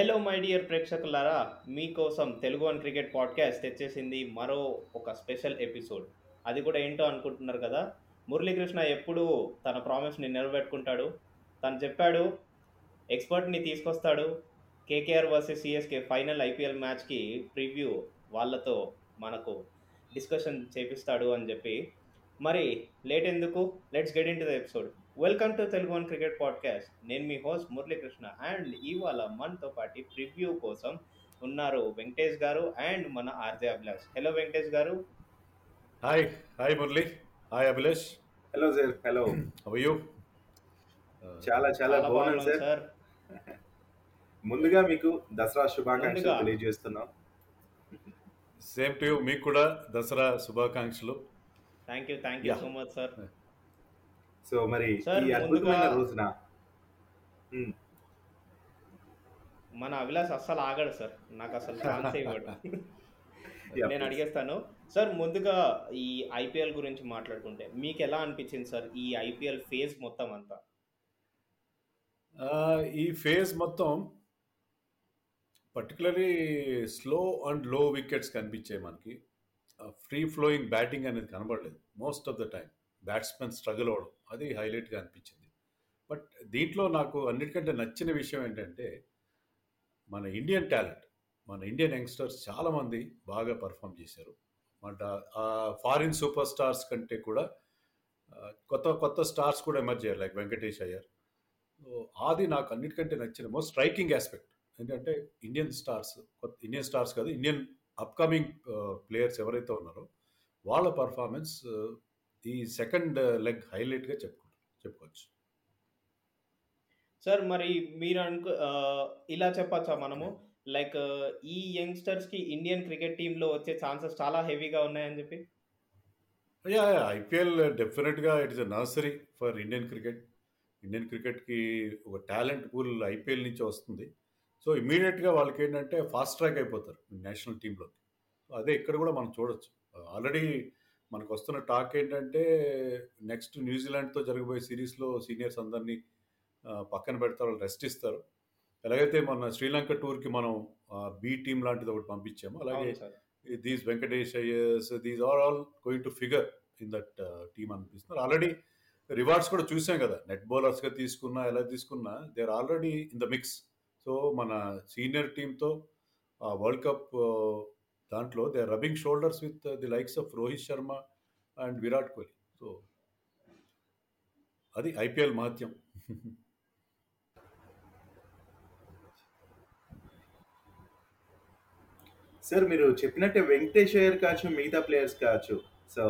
Hello my dear ప్రేక్షకులారా మీకోసం Telugu one cricket podcast తెచ్చేసింది మరో ఒక స్పెషల్ ఎపిసోడ్. అది కూడా ఏంటో అనుకుంటున్నారు కదా? మురళీకృష్ణ ఎప్పుడు తన ప్రామిస్ని నిలబెట్టుకుంటాడు తను చెప్పాడు ఎక్స్పర్ట్ని తీసుకొస్తాడు. KKR versus CSK final IPL మ్యాచ్కి ప్రివ్యూ వాళ్ళతో మనకు డిస్కషన్ చేపిస్తాడు అని చెప్పి. మరి లేట్ ఎందుకు? Let's get into the episode. Welcome to Telugu one cricket podcast నేను మీ హోస్ట్ మురళీకృష్ణ అండ్ ఇవాళ మనతో పాటు ప్రివ్యూ కోసం ఉన్నారు వెంకటేష్ గారు అండ్ మన ఆర్జే అభిలాష్. హలో వెంకటేష్ గారు. Hi hi Murali. Hi Abhilash. Hello sir hello how you చాలా చాలా బాగున్నాను బాగున్నాం సార్ ముందుగా మీకు దసరా శుభాకాంక్షలు. తెలియజేస్తున్నాం. సేమ్ టు యూ మీకు కూడా దసరా శుభాకాంక్షలు. Thank you thank you. So much sir so మరి సార్, ఈ అద్భుతమైన రోజున మన అభిలాష్ అస్సలు ఆగడు సార్. నాకు అసలు ఛాన్స్ ఇవ్వడు. నేను. అడిగేస్తాను. సార్ ముందుగా ఈ ఐపీఎల్ గురించి మాట్లాడుకుంటే మీకు ఎలా అనిపించింది సార్ ఈ ఐపీఎల్ ఫేజ్ మొత్తం అంతా? ఈ ఫేజ్ మొత్తం పర్టికులర్లీ స్లో అండ్లో వికెట్స్ కనిపించాయి మనకి. ఫ్రీ ఫ్లోయింగ్ బ్యాటింగ్ అనేది కనబడలేదు. Most of the time batsmen struggle అవ్వడం అది హైలైట్గా అనిపించింది. బట్ దీంట్లో నాకు అన్నిటికంటే నచ్చిన విషయం ఏంటంటే మన ఇండియన్ టాలెంట్ మన ఇండియన్ యంగ్స్టర్స్ చాలామంది బాగా పర్ఫామ్ చేశారు. మన ఫారిన్ సూపర్ స్టార్స్ కంటే కూడా కొత్త కొత్త స్టార్స్ కూడా ఎమర్జ్ అయ్యారు లైక్ వెంకటేష్ అయ్యార్. అది నాకు అన్నిటికంటే నచ్చిన మోస్ట్ స్ట్రైకింగ్ ఆస్పెక్ట్ ఏంటంటే ఇండియన్ స్టార్స్ కొత్త ఇండియన్ స్టార్స్ కాదు ఇండియన్ అప్కమింగ్ ప్లేయర్స్ ఎవరైతే ఉన్నారో వాళ్ళ పర్ఫార్మెన్స్ ఈ సెకండ్ లెగ్ హైలైట్గా చెప్పుకుంటారు చెప్పుకోవచ్చు. సార్ మరి మీరు అనుకో ఇలా చెప్పచ్చా మనము? లైక్ ఈ యంగ్స్టర్స్కి ఇండియన్ క్రికెట్ టీమ్లో వచ్చే ఛాన్సెస్ చాలా హెవీగా ఉన్నాయని చెప్పి? యా ఐపీఎల్ డెఫినెట్గా it is nursery for Indian cricket. Indian క్రికెట్కి ఒక టాలెంట్ పూల్ ఐపీఎల్ నుంచి వస్తుంది. సో ఇమీడియట్గా వాళ్ళకి ఏంటంటే ఫాస్ట్ ట్రాక్ అయిపోతారు నేషనల్ టీంలోకి సో అదే ఇక్కడ కూడా మనం చూడొచ్చు. ఆల్రెడీ మనకు వస్తున్న టాక్ ఏంటంటే నెక్స్ట్ న్యూజిలాండ్తో జరగబోయే సిరీస్లో సీనియర్స్ అందరినీ పక్కన పెడతారు వాళ్ళు రెస్ట్ ఇస్తారు. ఎలాగైతే మన శ్రీలంక టూర్కి మనం బి టీమ్ లాంటిది ఒకటి పంపించాము అలాగే these Venkatesh Iyers these are all going to figure in that team అనిపిస్తున్నారు. Already rewards కూడా చూసాం కదా నెట్ బౌలర్స్గా తీసుకున్నా ఎలా తీసుకున్నా they are already in the mix. So మన సీనియర్ టీంతో వరల్డ్ కప్ దాంట్లో they are rubbing shoulders with the likes of Rohit Sharma and Virat Kohli. So అది ఐపీఎల్ మహత్యం సార్ మీరు చెప్పినట్టే వెంకటేష్ అయ్యర్ కావచ్చు మిగతా ప్లేయర్స్ కావచ్చు. సో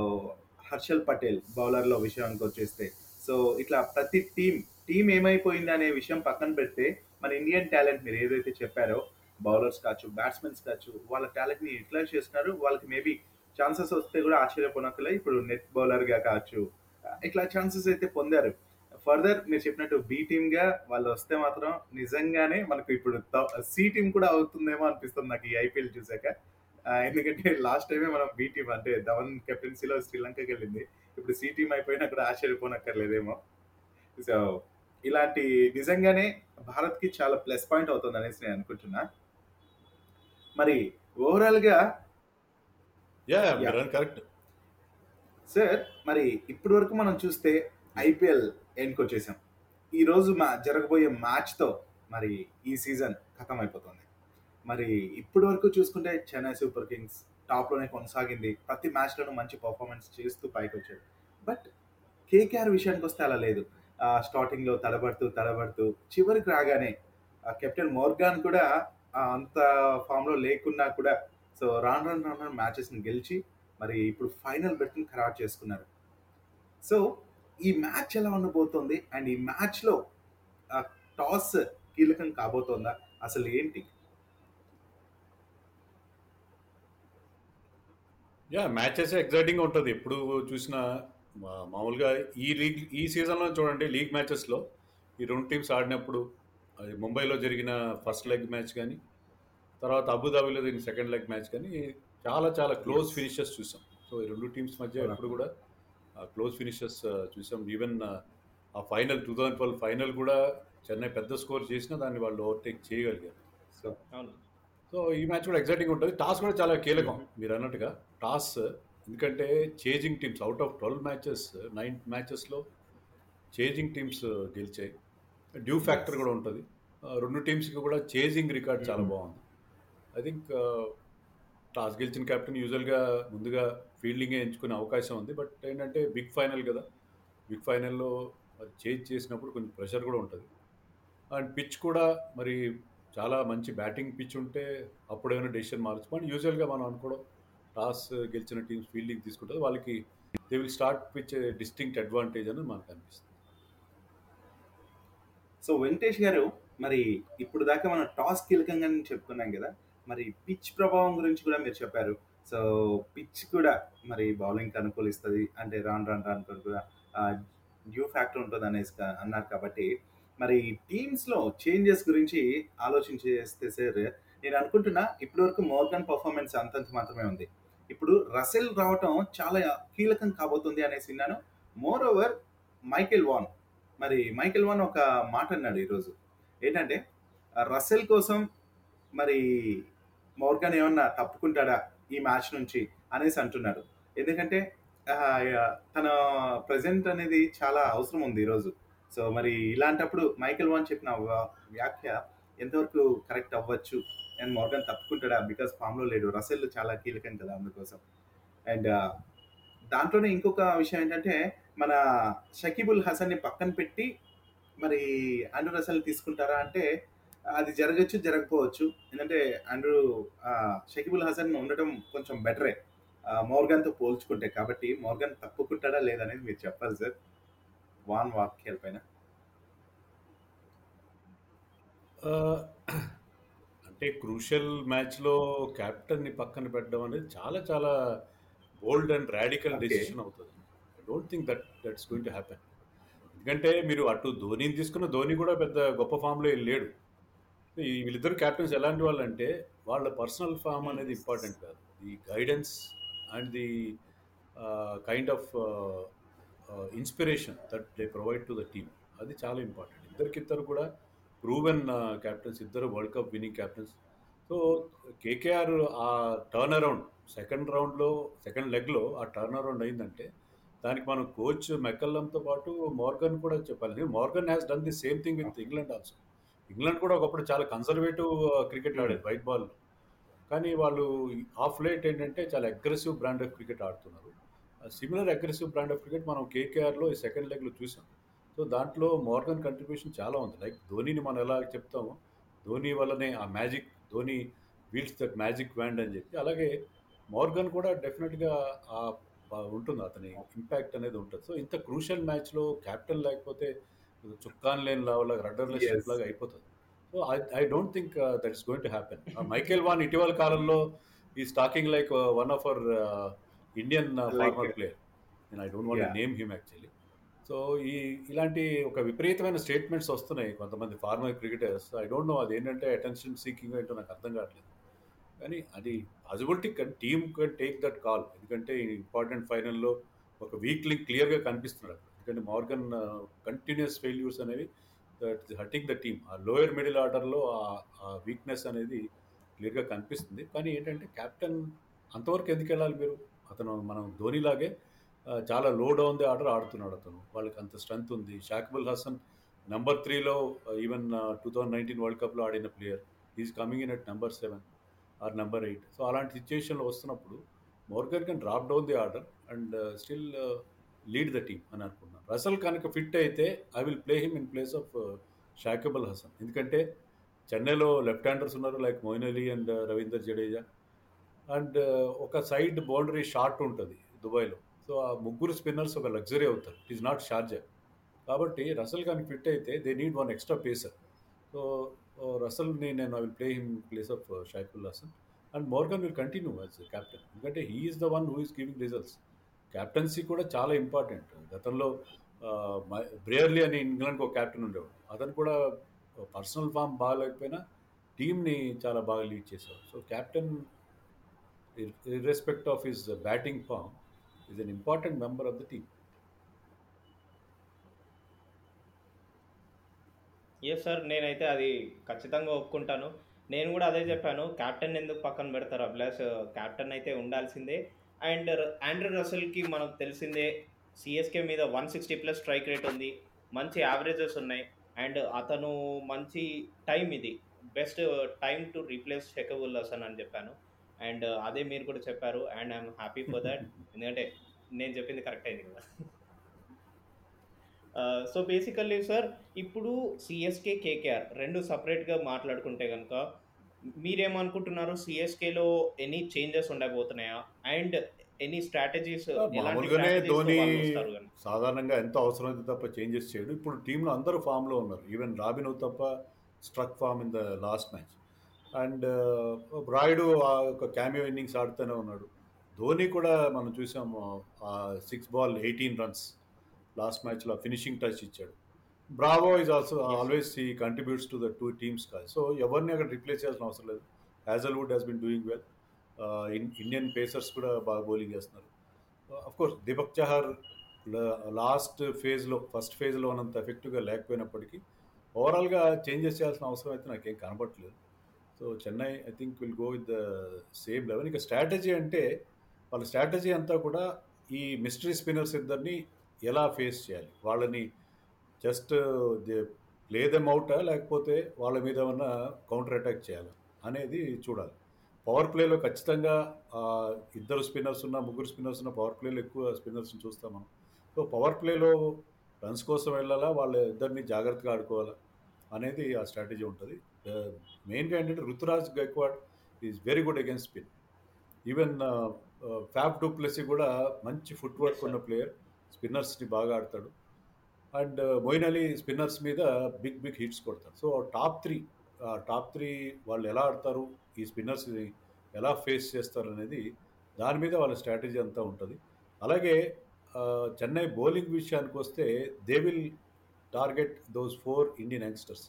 హర్షల్ పటేల్ బౌలర్లో విషయానికి వచ్చేస్తే. సో ఇట్లా ప్రతి టీం టీం ఏమైపోయింది అనే విషయం పక్కన పెడితే మన ఇండియన్ టాలెంట్ మీరు ఏదైతే చెప్పారో బౌలర్స్ కావచ్చు బ్యాట్స్మెన్స్ కావచ్చు వాళ్ళ టాలెంట్ని యూటిలైజ్ చేస్తున్నారు. వాళ్ళకి మేబీ ఛాన్సెస్ వస్తే కూడా ఆశ్చర్యపోనక్కలే ఇప్పుడు నెట్ బౌలర్గా కావచ్చు ఇట్లా ఛాన్సెస్ అయితే పొందారు. ఫర్దర్ మీరు చెప్పినట్టు బి టీమ్గా వాళ్ళు వస్తే మాత్రం నిజంగానే మనకు ఇప్పుడు సి టీమ్ కూడా అవుతుందేమో అనిపిస్తుంది నాకు ఈ ఐపీఎల్ చూసాక. ఎందుకంటే లాస్ట్ టైమే మనం బి టీమ్ అంటే ధవన్ కెప్టెన్సీలో శ్రీలంకకి వెళ్ళింది. ఇప్పుడు సి టీమ్ అయిపోయినా కూడా ఆశ్చర్యపోనక్కర్లేదేమో. సో ఇలాంటి నిజంగానే భారత్కి చాలా ప్లస్ పాయింట్ అవుతుంది అనేసి నేను అనుకుంటున్నా. మరి ఓవరాల్గా యా Yeah. కరెక్ట్ సార్ మరి ఇప్పటి వరకు మనం చూస్తే ఐపీఎల్ ఎండ్కి వచ్చేసాం. ఈ రోజు మా జరగబోయే మ్యాచ్తో మరి ఈ సీజన్ ఖతం అయిపోతుంది మరి ఇప్పటి వరకు చూసుకుంటే చెన్నై సూపర్ కింగ్స్ టాప్లోనే కొనసాగింది. ప్రతి మ్యాచ్లోనూ మంచి పర్ఫార్మెన్స్ చేస్తూ పైకి వచ్చాడు బట్ కేకేఆర్ విషయానికి వస్తే అలా లేదు. స్టార్టింగ్లో తడబడుతూ తడబడుతూ చివరికి రాగానే కెప్టెన్ మోర్గాన్ కూడా ఆ, అంత ఫామ్లో లేకున్నా కూడా సో రాను రాను రాను రాను మ్యాచెస్ని గెలిచి మరి ఇప్పుడు ఫైనల్ బెర్త్‌ని ఖరారు చేసుకున్నారు. సో ఈ మ్యాచ్ ఎలా ఉండబోతోంది? అండ్ ఈ మ్యాచ్లో టాస్ కీలకం కాబోతోందా? అసలు ఏంటి? యా మ్యాచెస్ ఎగ్జైటింగ్ ఉంటుంది. ఎప్పుడు చూసినా మా- మామూలుగా ఈ లీగ్ ఈ సీజన్లో చూడండి లీగ్ మ్యాచెస్లో ఈ రెండు టీమ్స్ ఆడినప్పుడు అది ముంబైలో జరిగిన ఫస్ట్ లెగ్ మ్యాచ్ కానీ తర్వాత అబుదాబిలో జరిగిన సెకండ్ లెగ్ మ్యాచ్ కానీ చాలా చాలా క్లోజ్. ఫినిషెస్ చూసాం. సో ఈ రెండు టీమ్స్ మధ్య. ఎప్పుడు కూడా క్లోజ్ ఫినిషెస్ చూసాం. ఈవెన్ ఆ final two thousand twelve final కూడా చెన్నై పెద్ద స్కోర్ చేసినా దాన్ని వాళ్ళు ఓవర్టేక్ చేయగలిగారు. సో సో ఈ మ్యాచ్ కూడా ఎగ్జైటింగ్ ఉంటుంది. టాస్ కూడా చాలా కీలకం. మీరు అన్నట్టుగా టాస్ ఎందుకంటే chasing teams out of twelve matches nine మ్యాచెస్లో chasing teams గెలిచాయి. డ్యూ ఫ్యాక్టర్ కూడా ఉంటుంది. రెండు టీమ్స్కి కూడా చేజింగ్ రికార్డ్ చాలా Mhm. బాగుంది. ఐ థింక్ టాస్ గెలిచిన కెప్టెన్ యూజువల్గా ముందుగా ఫీల్డింగే ఎంచుకునే అవకాశం ఉంది. బట్ ఏంటంటే బిగ్ ఫైనల్ కదా. బిగ్ ఫైనల్లో మరి చేజ్ చేసినప్పుడు కొంచెం ప్రెషర్ కూడా ఉంటుంది. అండ్ పిచ్ కూడా మరి చాలా మంచి బ్యాటింగ్ పిచ్ ఉంటే అప్పుడేమైనా డెసిషన్ మార్చు కానీ యూజువల్గా మనం అనుకోవడం టాస్ గెలిచిన టీమ్స్ ఫీల్డింగ్ తీసుకుంటుంది. వాళ్ళకి they will start pitch distinct advantage అని మనకు అనిపిస్తుంది. సో వెంకటేష్ గారు మరి ఇప్పుడు దాకా మనం టాస్ కీలకంగా చెప్పుకున్నాం కదా మరి పిచ్ ప్రభావం గురించి కూడా మీరు చెప్పారు. సో పిచ్ కూడా మరి బౌలింగ్ అనుకూలిస్తుంది అంటే రాన్ రాన్ రాన్ కూడా డ్యూ ఫ్యాక్టర్ ఉంటుంది అనేసి అన్నారు కాబట్టి మరి టీమ్స్లో చేంజెస్ గురించి ఆలోచించేస్తే సార్ నేను అనుకుంటున్నా ఇప్పటి వరకు మోర్గన్ పర్ఫార్మెన్స్ అంతంత మాత్రమే ఉంది. ఇప్పుడు రసెల్ రావటం చాలా కీలకం కాబోతుంది అనేసి విన్నాను. మోర్ ఓవర్ మైకెల్ వాన్ మరి మైకిల్ వాన్ ఒక మాట అన్నాడు ఈరోజు. ఏంటంటే రసెల్ కోసం మరి మోర్గన్ ఏమన్నా తప్పుకుంటాడా ఈ మ్యాచ్ నుంచి అనేసి అంటున్నాడు. ఎందుకంటే తన ప్రజెంట్ అనేది చాలా అవసరం ఉంది ఈరోజు. సో మరి ఇలాంటప్పుడు మైకిల్ వాన్ చెప్పిన వ్యాఖ్య ఎంతవరకు కరెక్ట్ అవ్వచ్చు? And Morgan తప్పుకుంటాడా? బికాస్ ఫామ్లో లేడు. రసెల్ చాలా కీలకం కదా అందుకోసం. అండ్ దాంట్లోనే ఇంకొక విషయం ఏంటంటే మన షకీబుల్ హసన్ని పక్కన పెట్టి మరి ఆండ్రూ రసల్ తీసుకుంటారా అంటే అది జరగచ్చు జరగకపోవచ్చు. ఎందుకంటే ఆండ్రూ షకీబుల్ హసన్ ఉండటం కొంచెం బెటరే. మోర్గన్తో పోల్చుకుంటే కాబట్టి మోర్గన్ తప్పుకుంటాడా లేదనేది మీరు చెప్పాలి సార్. వాన్ వాక్యాల పైన. అంటే క్రూషల్ మ్యాచ్లో కెప్టెన్ని పక్కన పెట్టడం అనేది చాలా చాలా బోల్డ్ అండ్ రాడికల్. డెసిషన్ అవుతుంది. Don't think that that's going to happen. ఎందుకంటే మీరు అటు ధోనిని తీసుకున్న ధోని కూడా పెద్ద గొప్ప ఫామ్లో లేడు. వీళ్ళిద్దరు క్యాప్టెన్స్ ఎలాంటి వాళ్ళు అంటే వాళ్ళ పర్సనల్ ఫామ్ అనేది ఇంపార్టెంట్ కాదు. The guidance and the kind of inspiration that they provide to the team. అది చాలా ఇంపార్టెంట్. ఇద్దరికిద్దరు కూడా ప్రూవెన్ క్యాప్టెన్స్ ఇద్దరు world cup winning captains. So KKR ఆ టర్న్ అరౌండ్ సెకండ్ రౌండ్లో సెకండ్ లెగ్లో ఆ టర్న్ అరౌండ్ అయిందంటే దానికి మనం కోచ్ మెక్కల్లంతో పాటు మోర్గన్ కూడా చెప్పాలి. Morgan has done the same thing with England also England కూడా ఒకప్పుడు చాలా కన్సర్వేటివ్ క్రికెట్ ఆడేది వైట్ బాల్ కానీ వాళ్ళు ఆఫ్ లేట్ ఏంటంటే చాలా అగ్రెసివ్ బ్రాండ్ ఆఫ్ క్రికెట్ ఆడుతున్నారు. Similar aggressive brand of cricket మనం కేకేఆర్లో ఈ సెకండ్ లెగ్లో చూసాం. సో దాంట్లో మోర్గన్ కంట్రిబ్యూషన్ చాలా ఉంది. లైక్ ధోనిని మనం ఎలా చెప్తామో ధోని వల్లనే ఆ magic Dhoni wields that magic wand అని చెప్పి. అలాగే మోర్గన్ కూడా డెఫినెట్గా ఆ ఉంటుంది అతని ఇంపాక్ట్ అనేది ఉంటుంది. సో ఇంత క్రూషల్ మ్యాచ్లో క్యాప్టెన్ లేకపోతే చుక్కాన్ లేని లాగా Yes. లాగా అయిపోతుంది. So I I don't think that is going to happen Michael Vaughan ఇటీవల కాలంలో ఈ stalking like one of our Indian former player నేను I don't want. Name him actually so ఈ ఇలాంటి ఒక విపరీతమైన స్టేట్మెంట్స్ వస్తున్నాయి కొంతమంది former cricketers I don't know అది ఏంటంటే అటెన్షన్ సీకింగ్ ఏంటో నాకు అర్థం కావట్లేదు. కానీ అది possibility team can take that call ఎందుకంటే ఇంపార్టెంట్ ఫైనల్లో ఒక వీక్ లింక్ క్లియర్గా కనిపిస్తున్నాడు ఎందుకంటే మార్గన్ కంటిన్యూస్ ఫెయిల్యూర్స్ అనేవి దట్ హర్టింగ్ ద టీమ్ ఆ లోయర్ మిడిల్ ఆర్డర్లో ఆ వీక్నెస్ అనేది క్లియర్గా కనిపిస్తుంది. కానీ ఏంటంటే కెప్టెన్ అంతవరకు ఎందుకు వెళ్ళాలి మీరు? అతను మనం ధోనిలాగే చాలా లో డౌన్ ది ఆర్డర్ ఆడుతున్నాడు అతను. వాళ్ళకి అంత స్ట్రెంత్ ఉంది. షాకిబుల్ హసన్ నెంబర్ త్రీలో even two thousand nineteen world కప్లో ఆడిన player is coming in at number seven or number eight. So అలాంటి సిచ్యువేషన్లో వస్తున్నప్పుడు Morgan can drop down the order and uh, still uh, lead the team అని అనుకుంటున్నాను. Russell కనుక fit అయితే I will play him in place of uh, Shakibul Hasan. ఎందుకంటే చెన్నైలో left handers ఉన్నారు like Moeen Ali and Ravinder Jadeja. And ఒక side boundary short ఉంటుంది దుబాయ్లో. సో ఆ ముగ్గురు స్పిన్నర్స్ ఒక లగ్జరీ అవుతారు. It is not Sharjah. కాబట్టి రసల్ కానీ ఫిట్ అయితే they need one extra pacer. So రసల్ని నేను I will play him place of Shaiful Hasan and Morgan will continue as captain ఎందుకంటే he is the one who is giving results captaincy కూడా చాలా important గతంలో బ్రేయర్లీ అని ఇంగ్లాండ్కి ఒక captain ఉండేవాడు అతను కూడా పర్సనల్ ఫామ్ బాగాలేకపోయినా టీమ్ని చాలా బాగా లీడ్ చేశారు so captain irrespective of his batting form is an important member of the team yes sir నేనైతే అది ఖచ్చితంగా ఒప్పుకుంటాను. నేను కూడా అదే చెప్పాను. క్యాప్టెన్ ఎందుకు పక్కన పెడతారు? అభిలాష్ క్యాప్టెన్ అయితే ఉండాల్సిందే. అండ్ ఆండ్రూ రసల్కి మనకు తెలిసిందే సిఎస్కే మీద one sixty plus strike rate ఉంది. మంచి యావరేజెస్ ఉన్నాయి. అండ్ అతను మంచి టైం ఇది. Best time to replace Shakibul Hasan అని చెప్పాను. అండ్ అదే మీరు కూడా చెప్పారు. And I'm happy for that. ఎందుకంటే నేను చెప్పింది కరెక్ట్ అయింది కదా. సో బేసికల్లీ సార్ ఇప్పుడు సిఎస్కే కేకేఆర్ రెండు సపరేట్గా మాట్లాడుకుంటే కనుక మీరేమనుకుంటున్నారు? సిఎస్కేలో ఎనీ చేంజెస్ ఉండబోతున్నాయా? అండ్ ఎనీ స్ట్రాటజీస్ మామూలుగానే ధోని సాధారణంగా ఎంత అవసరమైతే తప్ప చేంజెస్ చేయడు. ఇప్పుడు టీంలో అందరూ ఫామ్లో ఉన్నారు. ఈవెన్ రాబిన్ తప్ప struck form in the last match and Rayudu ఒక క్యామియో ఇన్నింగ్స్ ఆడుతూనే ఉన్నాడు. ధోని కూడా మనం చూసాము six ball eighteen runs last మ్యాచ్లో ఫినిషింగ్ టచ్ ఇచ్చాడు. బ్రావో ఈజ్ ఆల్సో ఆల్వేస్ ఈ contributes to the two teams కాదు సో ఎవరిని అక్కడ రిప్లేస్ చేయాల్సిన అవసరం లేదు. Hazlewood has been doing well Indian pacers కూడా బాగా బౌలింగ్ చేస్తున్నారు. Of course Deepak Chahar last ఫేజ్లో ఫస్ట్ ఫేజ్లో ఉన్నంత ఎఫెక్టివ్గా లేకపోయినప్పటికీ ఓవరాల్గా చేంజెస్ చేయాల్సిన అవసరం అయితే నాకేం కనబడట్లేదు so Chennai I think will go with the same level ఇక స్ట్రాటజీ అంటే వాళ్ళ స్ట్రాటజీ అంతా కూడా ఈ మిస్టరీ స్పిన్నర్స్ ఇద్దరిని ఎలా ఫేస్ చేయాలి? వాళ్ళని జస్ట్ ప్లే అవుటా లేకపోతే వాళ్ళ మీద ఏమన్నా కౌంటర్ అటాక్ చేయాలి? అనేది చూడాలి. పవర్ ప్లేలో ఖచ్చితంగా ఇద్దరు స్పిన్నర్స్ ఉన్న ముగ్గురు స్పిన్నర్స్ ఉన్న పవర్ ప్లేలో ఎక్కువ స్పిన్నర్స్ని చూస్తాం మనం. సో పవర్ ప్లేలో రన్స్ కోసం వెళ్ళాలా? వాళ్ళ ఇద్దరిని జాగ్రత్తగా ఆడుకోవాలా? అనేది ఆ స్ట్రాటజీ ఉంటుంది. మెయిన్గా ఏంటంటే Ruturaj Gaikwad is very good against spin even Faf du Plessis కూడా మంచి ఫుట్ వర్క్ ఉన్న ప్లేయర్ స్పిన్నర్స్ని బాగా ఆడతాడు. And uh, Moeen Ali spinners మీద బిగ్ బిగ్ హిట్స్ కొడతారు so top three top three వాళ్ళు ఎలా ఆడతారు ఈ స్పిన్నర్స్ని ఎలా ఫేస్ చేస్తారు అనేది దాని మీద వాళ్ళ స్ట్రాటజీ అంతా ఉంటుంది. అలాగే చెన్నై బౌలింగ్ విషయానికి వస్తే they will target those four Indian youngsters.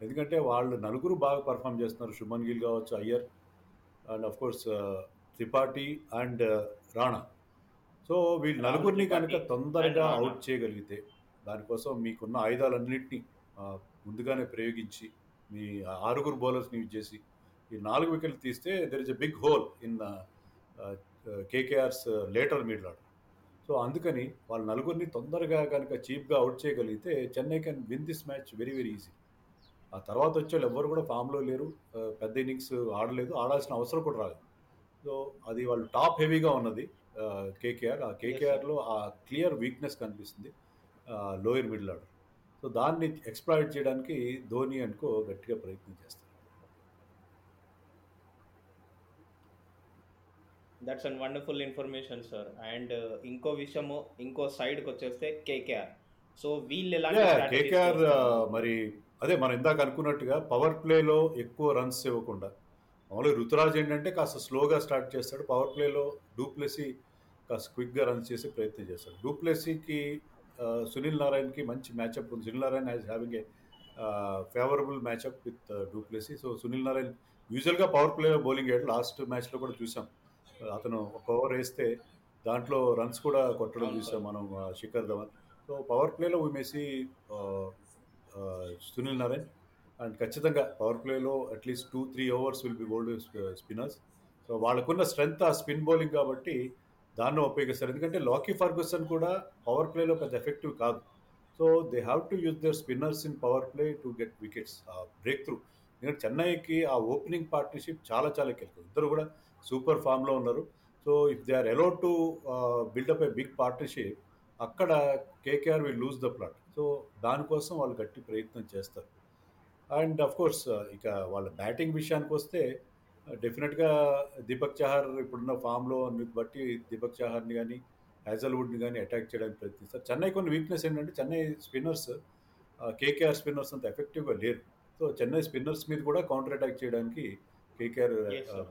ఎందుకంటే వాళ్ళు నలుగురు బాగా పర్ఫామ్ చేస్తున్నారు. శుభన్ గిల్ కావచ్చు Iyer and of course uh, Tripathi and uh, Rana. So వీళ్ళు నలుగురిని కనుక తొందరగా అవుట్ చేయగలిగితే దానికోసం మీకున్న ఆయుధాలన్నింటినీ ముందుగానే ప్రయోగించి మీ ఆరుగురు బౌలర్స్ని యూజ్ చేసి ఈ నాలుగు వికెట్లు తీస్తే there is a big hole in KKR's later middle order so అందుకని వాళ్ళ నలుగురిని తొందరగా కనుక చీప్గా అవుట్ చేయగలిగితే Chennai can win this match very very easy. ఆ తర్వాత వచ్చే వాళ్ళు ఎవరు కూడా ఫామ్లో లేరు పెద్ద ఇన్నింగ్స్ ఆడలేదు ఆడాల్సిన అవసరం కూడా రాలేదు. సో అది వాళ్ళు టాప్ హెవీగా ఉన్నది. కేకేఆర్. ఆ కేకేఆర్లో ఆ క్లియర్ వీక్నెస్ కనిపిస్తుంది. Lower middle order. సో దాన్ని ఎక్స్ప్లాయిట్ చేయడానికి ధోని అనుకో గట్టిగా ప్రయత్నం చేస్తారు. That's an wonderful information sir and ఇంకో విషయము ఇంకో సైడ్కి వచ్చేస్తే కేకేఆర్. సో వీళ్ళు ఎలా కేకేఆర్ మరి అదే మనం ఇందాక అనుకున్నట్టుగా పవర్ ప్లేలో ఎక్కువ రన్స్ ఇవ్వకుండా. మామూలుగా రుతురాజ్ ఏంటంటే కాస్త స్లోగా స్టార్ట్ చేస్తాడు. పవర్ ప్లేలో డూప్లెసీ కాస్త క్విక్గా రన్ చేసే ప్రయత్నం చేస్తాడు. డూప్లెసీకి సునీల్ నారాయణకి మంచి మ్యాచప్ ఉంది. Sunil Narayana has having a favourable matchup with du Plessis so Sunil Narayan యూజువల్గా పవర్ ప్లేలో బౌలింగ్ వేయడం లాస్ట్ మ్యాచ్లో కూడా చూసాం. అతను ఒక ఓవర్ వేస్తే దాంట్లో రన్స్ కూడా కొట్టడం చూసాం మనం శిఖర్ ధవన్. సో పవర్ ప్లేలో ఉమేసి సునీల్ నారాయణ్. అండ్ ఖచ్చితంగా పవర్ ప్లేలో at least two three overs will be bowled spinners so వాళ్ళకున్న స్ట్రెంగ్త్ ఆ స్పిన్ బౌలింగ్ కాబట్టి దాన్ని ఉపయోగిస్తారు. ఎందుకంటే లాకీ ఫర్గూసన్ కూడా పవర్ ప్లేలో పెద్ద ఎఫెక్టివ్ కాదు. So they have to use their spinners in power play to get wickets breakthrough ఎందుకంటే చెన్నైకి ఆ ఓపెనింగ్ పార్ట్నర్షిప్ చాలా చాలా కీలకం. ఇద్దరు కూడా సూపర్ ఫామ్లో ఉన్నారు. So if they are allowed to build up a big partnership అక్కడ KKR will lose the plot so దానికోసం వాళ్ళు గట్టి ప్రయత్నం చేస్తారు. అండ్ అఫ్ కోర్స్ ఇక వాళ్ళ బ్యాటింగ్ విషయానికి వస్తే డెఫినెట్గా దీపక్ చహర్ ఇప్పుడున్న ఫామ్లో బట్టి దీపక్ చహర్ని కానీ హ్యాజల్వుడ్ని కానీ అటాక్ చేయడానికి ప్రయత్నిస్తారు. చెన్నై కొన్ని వీక్నెస్ ఏంటంటే చెన్నై స్పిన్నర్స్ కేకేఆర్ స్పిన్నర్స్ అంత ఎఫెక్టివ్గా లేరు. సో చెన్నై స్పిన్నర్స్ మీద కూడా కౌంటర్ అటాక్ చేయడానికి కేకేఆర్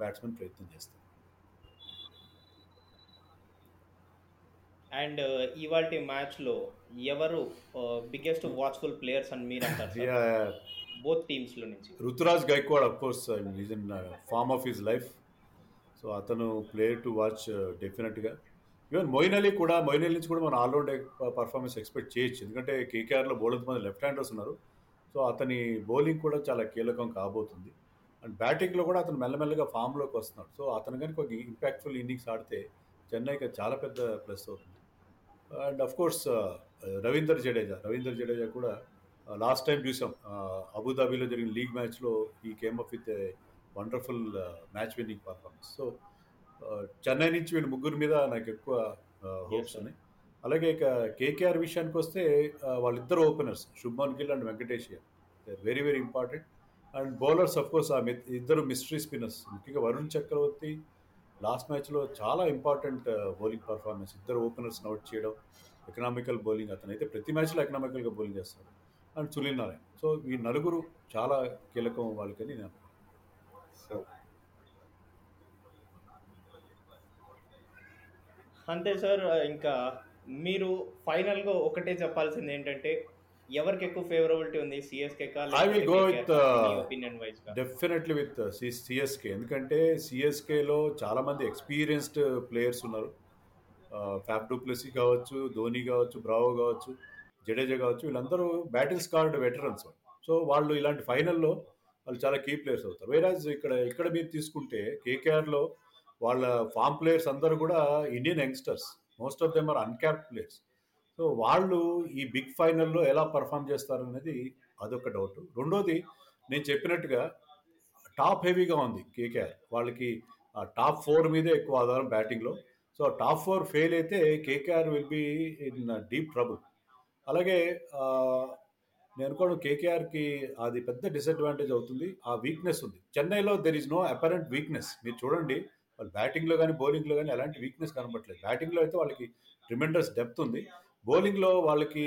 బ్యాట్స్మెన్ ప్రయత్నం చేస్తారు. అండ్ ఇవాళ మ్యాచ్లో ఎవరు బిగ్గెస్ట్ వాచ్ఫుల్ ప్లేయర్స్ అని మీరు అంటారు బోత్ టీమ్స్లో నుంచి. Ruturaj Gaikwad of course is in form of his life so అతను ప్లేయర్ టు వాచ్ డెఫినెట్గా ఈవెన్ మొయిన్ అలీ కూడా మొయిన్ అలీ నుంచి కూడా మనం ఆల్రౌండ్ పర్ఫార్మెన్స్ ఎక్స్పెక్ట్ చేయొచ్చు. ఎందుకంటే కేకేఆర్లో బౌలర్ మంది లెఫ్ట్ హ్యాండర్స్ ఉన్నారు. సో అతని బౌలింగ్ కూడా చాలా కీలకం కాబోతుంది. అండ్ బ్యాటింగ్లో కూడా అతను మెల్లమెల్లగా ఫామ్లోకి వస్తున్నాడు. సో అతను కనుక ఒక ఇంపాక్ట్ఫుల్ ఇన్నింగ్స్ ఆడితే చెన్నైకి చాలా పెద్ద ప్లస్ అవుతుంది. And of course Ravinder Jadeja Ravinder Jadeja కూడా లాస్ట్ టైం చూసాం అబుదాబీలో జరిగిన లీగ్ మ్యాచ్లో ఈ came up with wonderful match winning performance so Chennai నుంచి వీళ్ళు ముగ్గురు మీద నాకు ఎక్కువ హోప్స్ sir. ఉన్నాయి. అలాగే ఇక కేకేఆర్ విషయానికి వస్తే uh, వాళ్ళిద్దరు openers Shubman Gill and Venkatesh very very important and bowlers of course ఆ ఇద్దరు మిస్టరీ స్పిన్నర్స్ ముఖ్యంగా వరుణ్ చక్రవర్తి లాస్ట్ మ్యాచ్లో చాలా ఇంపార్టెంట్ బౌలింగ్ పర్ఫార్మెన్స్ ఇద్దరు ఓపెనర్స్ అవుట్ చేయడం ఎకనామికల్ బౌలింగ్ అతను అయితే ప్రతి మ్యాచ్లో ఎకనామికల్గా బౌలింగ్ చేస్తాడు. అండ్ సునీల్ నారాయణ. సో ఈ నలుగురు చాలా కీలకం వాళ్ళకని నేను సో అంతే సార్ ఇంకా మీరు ఫైనల్గా ఒకటే చెప్పాల్సింది ఏంటంటే ఎవరికి ఎక్కువ ఫేవరబిలిటీ ఉంది CSK I will go with, uh, ఒపీనియన్గా డెఫినెట్లీ విత్ సిఎస్కే ఎందుకంటే సిఎస్కేలో చాలామంది ఎక్స్పీరియన్స్డ్ ప్లేయర్స్ ఉన్నారు. ఫ్యాప్ డూప్లెసీ కావచ్చు ధోని కావచ్చు బ్రావో కావచ్చు. జడేజా కావచ్చు వీళ్ళందరూ బ్యాటింగ్ స్కార్డ్ వెటరన్స్ సో వాళ్ళు ఇలాంటి ఫైనల్లో వాళ్ళు చాలా కీ ప్లేయర్స్ అవుతారు. వేరాజ్ ఇక్కడ ఇక్కడ మీరు తీసుకుంటే కేకేఆర్లో వాళ్ళ ఫామ్ ప్లేయర్స్ అందరూ కూడా Indian youngsters most of them are uncapped players so వాళ్ళు ఈ బిగ్ ఫైనల్లో ఎలా పర్ఫామ్ చేస్తారు అనేది అదొక డౌట్ రెండోది నేను చెప్పినట్టుగా టాప్ హెవీగా ఉంది కేకేఆర్ వాళ్ళకి ఆ టాప్ ఫోర్ మీదే ఎక్కువ ఆధారం బ్యాటింగ్లో సో టాప్ ఫోర్ ఫెయిల్ అయితే KKR will be in deep trouble అలాగే నేను అనుకోవడం కేకేఆర్కి అది పెద్ద డిసడ్వాంటేజ్ అవుతుంది. ఆ వీక్నెస్ ఉంది. చెన్నైలో there is no apparent weakness మీరు చూడండి వాళ్ళు బ్యాటింగ్లో కానీ బౌలింగ్లో కానీ ఎలాంటి వీక్నెస్ కనబడట్లేదు. బ్యాటింగ్లో అయితే వాళ్ళకి ట్రిమెండస్ డెప్త్ ఉంది. బౌలింగ్లో వాళ్ళకి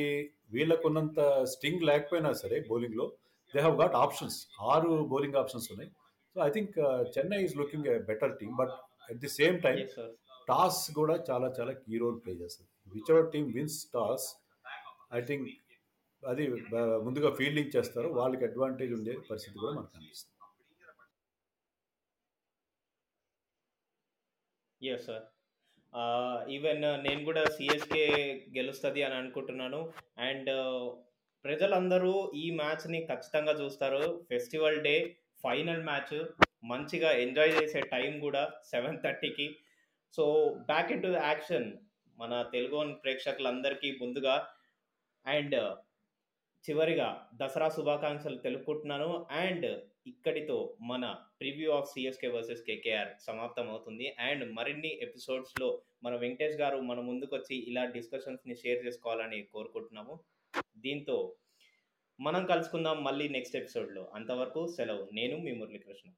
వీళ్ళకున్నంత స్టింగ్ లేకపోయినా సరే బౌలింగ్లో దే హ్యావ్ గాట్ ఆప్షన్స్ ఆరు బౌలింగ్ ఆప్షన్స్ ఉన్నాయి. So I think Chennai is looking a better team but at the same time toss కూడా చాలా చాలా కీ రోల్ ప్లే చేస్తుంది. Whichever team wins toss I think అది ముందుగా ఫీల్డింగ్ చేస్తారు. వాళ్ళకి అడ్వాంటేజ్ ఉండే పరిస్థితి కూడా మనకు అనిపిస్తుంది yes sir even uh, uh, నేను కూడా సిఎస్కే గెలుస్తుంది అని అనుకుంటున్నాను. అండ్ uh, ప్రజలందరూ ఈ మ్యాచ్ని ఖచ్చితంగా చూస్తారు. ఫెస్టివల్ డే ఫైనల్ మ్యాచ్ మంచిగా ఎంజాయ్ చేసే టైం కూడా సెవెన్ థర్టీకి so back in to action మన తెలుగు ప్రేక్షకులందరికీ ముందుగా అండ్ చివరిగా దసరా శుభాకాంక్షలు తెలుపుకుంటున్నాను. అండ్ ఇక్కడితో మన preview of CSK versus KKR సమాప్తం అవుతుంది అండ్ మరిన్ని ఎపిసోడ్స్లో మన వెంకటేష్ గారు మన ముందుకు వచ్చి ఇలా డిస్కషన్స్ని షేర్ చేసుకోవాలని కోరుకుంటున్నాము. దీంతో మనం కలుసుకుందాం మళ్ళీ నెక్స్ట్ ఎపిసోడ్లో. అంతవరకు సెలవు. నేను మీ మురళీకృష్ణ.